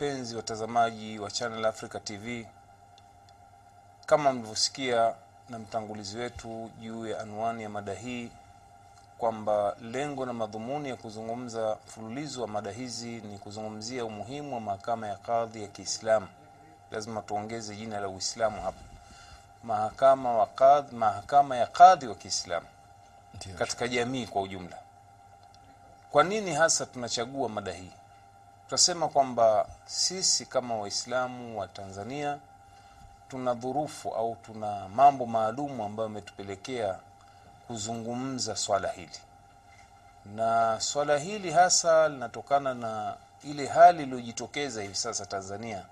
wapenzi watazamaji wa Channel Africa TV, kama mlivyosikia na mtangulizi wetu juu ya anwani ya mada hii kwamba lengo na madhumuni ya kuzungumza mfululizo wa mada hizi ni kuzungumzia umuhimu wa mahakama ya kadhi ya Kiislamu. Lazima tuongeze jina la Uislamu hapa, mahakama wa kadhi, mahakama ya kadhi wa Kiislamu katika jamii kwa ujumla. Kwa nini hasa tunachagua mada hii? Tunasema kwamba sisi kama Waislamu wa Tanzania tuna dhurufu au tuna mambo maalumu ambayo yametupelekea kuzungumza swala hili, na swala hili hasa linatokana na ile hali iliyojitokeza hivi sasa Tanzania,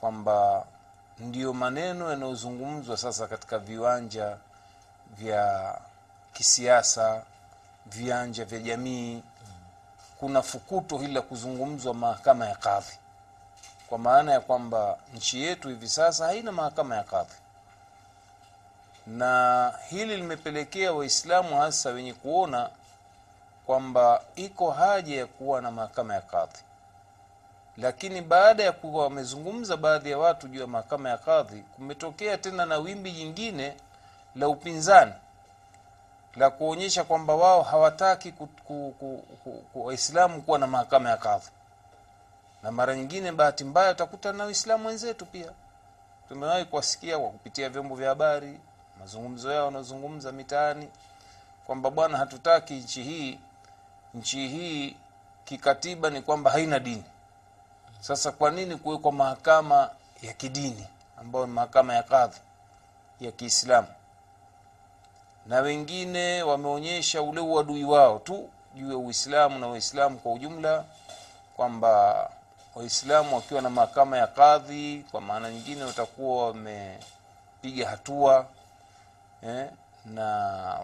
kwamba ndiyo maneno yanayozungumzwa sasa katika viwanja vya kisiasa, viwanja vya jamii. Kuna fukuto hili la kuzungumzwa mahakama ya kadhi, kwa maana ya kwamba nchi yetu hivi sasa haina mahakama ya kadhi, na hili limepelekea Waislamu hasa wenye kuona kwamba iko haja ya kuwa na mahakama ya kadhi. Lakini baada ya kuwa wamezungumza baadhi ya watu juu ya mahakama ya kadhi, kumetokea tena na wimbi jingine la upinzani la kuonyesha kwamba wao hawataki Waislamu kuwa na mahakama ya kadhi, na mara nyingine, bahati mbaya, utakuta na Waislamu wenzetu pia tumewahi kuwasikia kwa kupitia vyombo vya habari, mazungumzo yao wanazungumza mitaani kwamba bwana, hatutaki nchi hii, nchi hii kikatiba ni kwamba haina dini. Sasa kwa nini kuwekwa mahakama ya kidini ambayo ni mahakama ya kadhi ya Kiislamu? Na wengine wameonyesha ule uadui wao tu juu ya Uislamu na Waislamu kwa ujumla, kwamba Waislamu wakiwa na mahakama ya kadhi, kwa maana nyingine watakuwa wamepiga hatua eh, na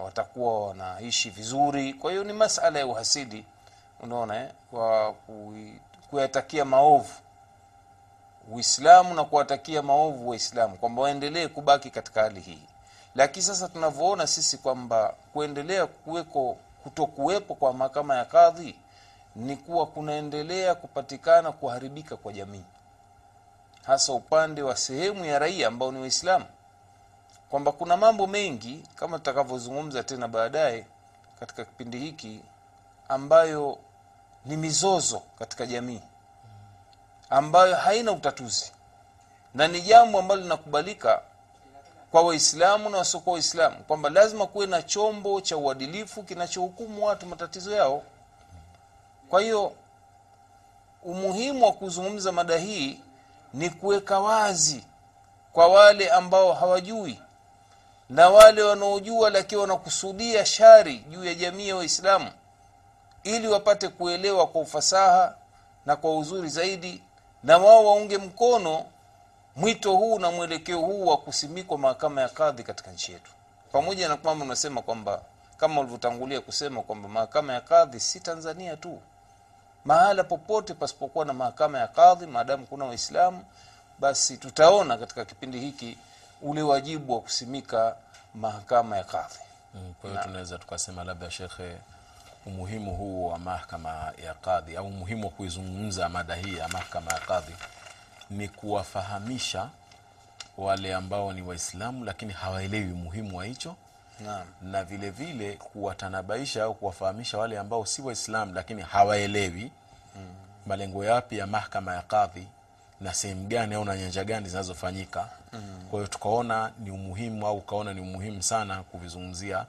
watakuwa wanaishi vizuri. Kwa hiyo ni masala ya uhasidi, unaona eh, kwa kuyatakia maovu Uislamu na kuwatakia maovu Waislamu kwamba waendelee kubaki katika hali hii. Lakini sasa tunavyoona sisi kwamba kuendelea kuweko kutokuwepo kwa mahakama ya kadhi ni kuwa kunaendelea kupatikana kuharibika kwa jamii, hasa upande wa sehemu ya raia ambao ni Waislamu, kwamba kuna mambo mengi kama tutakavyozungumza tena baadaye katika kipindi hiki ambayo ni mizozo katika jamii. Ambayo haina utatuzi. Na ni jambo ambalo linakubalika kwa Waislamu na wasiokuwa Waislamu kwamba lazima kuwe na chombo cha uadilifu kinachohukumu watu matatizo yao. Kwa hiyo umuhimu wa kuzungumza mada hii ni kuweka wazi kwa wale ambao hawajui na wale wanaojua lakini wanakusudia shari juu ya jamii ya Waislamu ili wapate kuelewa kwa ufasaha na kwa uzuri zaidi, na wao waunge mkono mwito huu na mwelekeo huu wa kusimikwa mahakama ya kadhi katika nchi yetu, pamoja na kwamba unasema kwamba kama ulivyotangulia kusema kwamba mahakama ya kadhi si Tanzania tu, mahala popote pasipokuwa na mahakama ya kadhi, maadamu kuna Waislamu, basi tutaona katika kipindi hiki ule wajibu wa kusimika mahakama ya kadhi. Mm, Kwa hiyo tunaweza tukasema labda shekhe, umuhimu huu wa mahakama ya kadhi au umuhimu wa kuizungumza mada hii ya mahakama ya kadhi ni kuwafahamisha wale ambao ni Waislamu lakini hawaelewi umuhimu wa hicho, na, na vile vile kuwatanabaisha au kuwafahamisha wale ambao si Waislamu lakini hawaelewi malengo yapi ya mahakama ya kadhi na sehemu gani au na nyanja gani zinazofanyika. Kwa hiyo tukaona ni umuhimu au ukaona ni umuhimu sana kuvizungumzia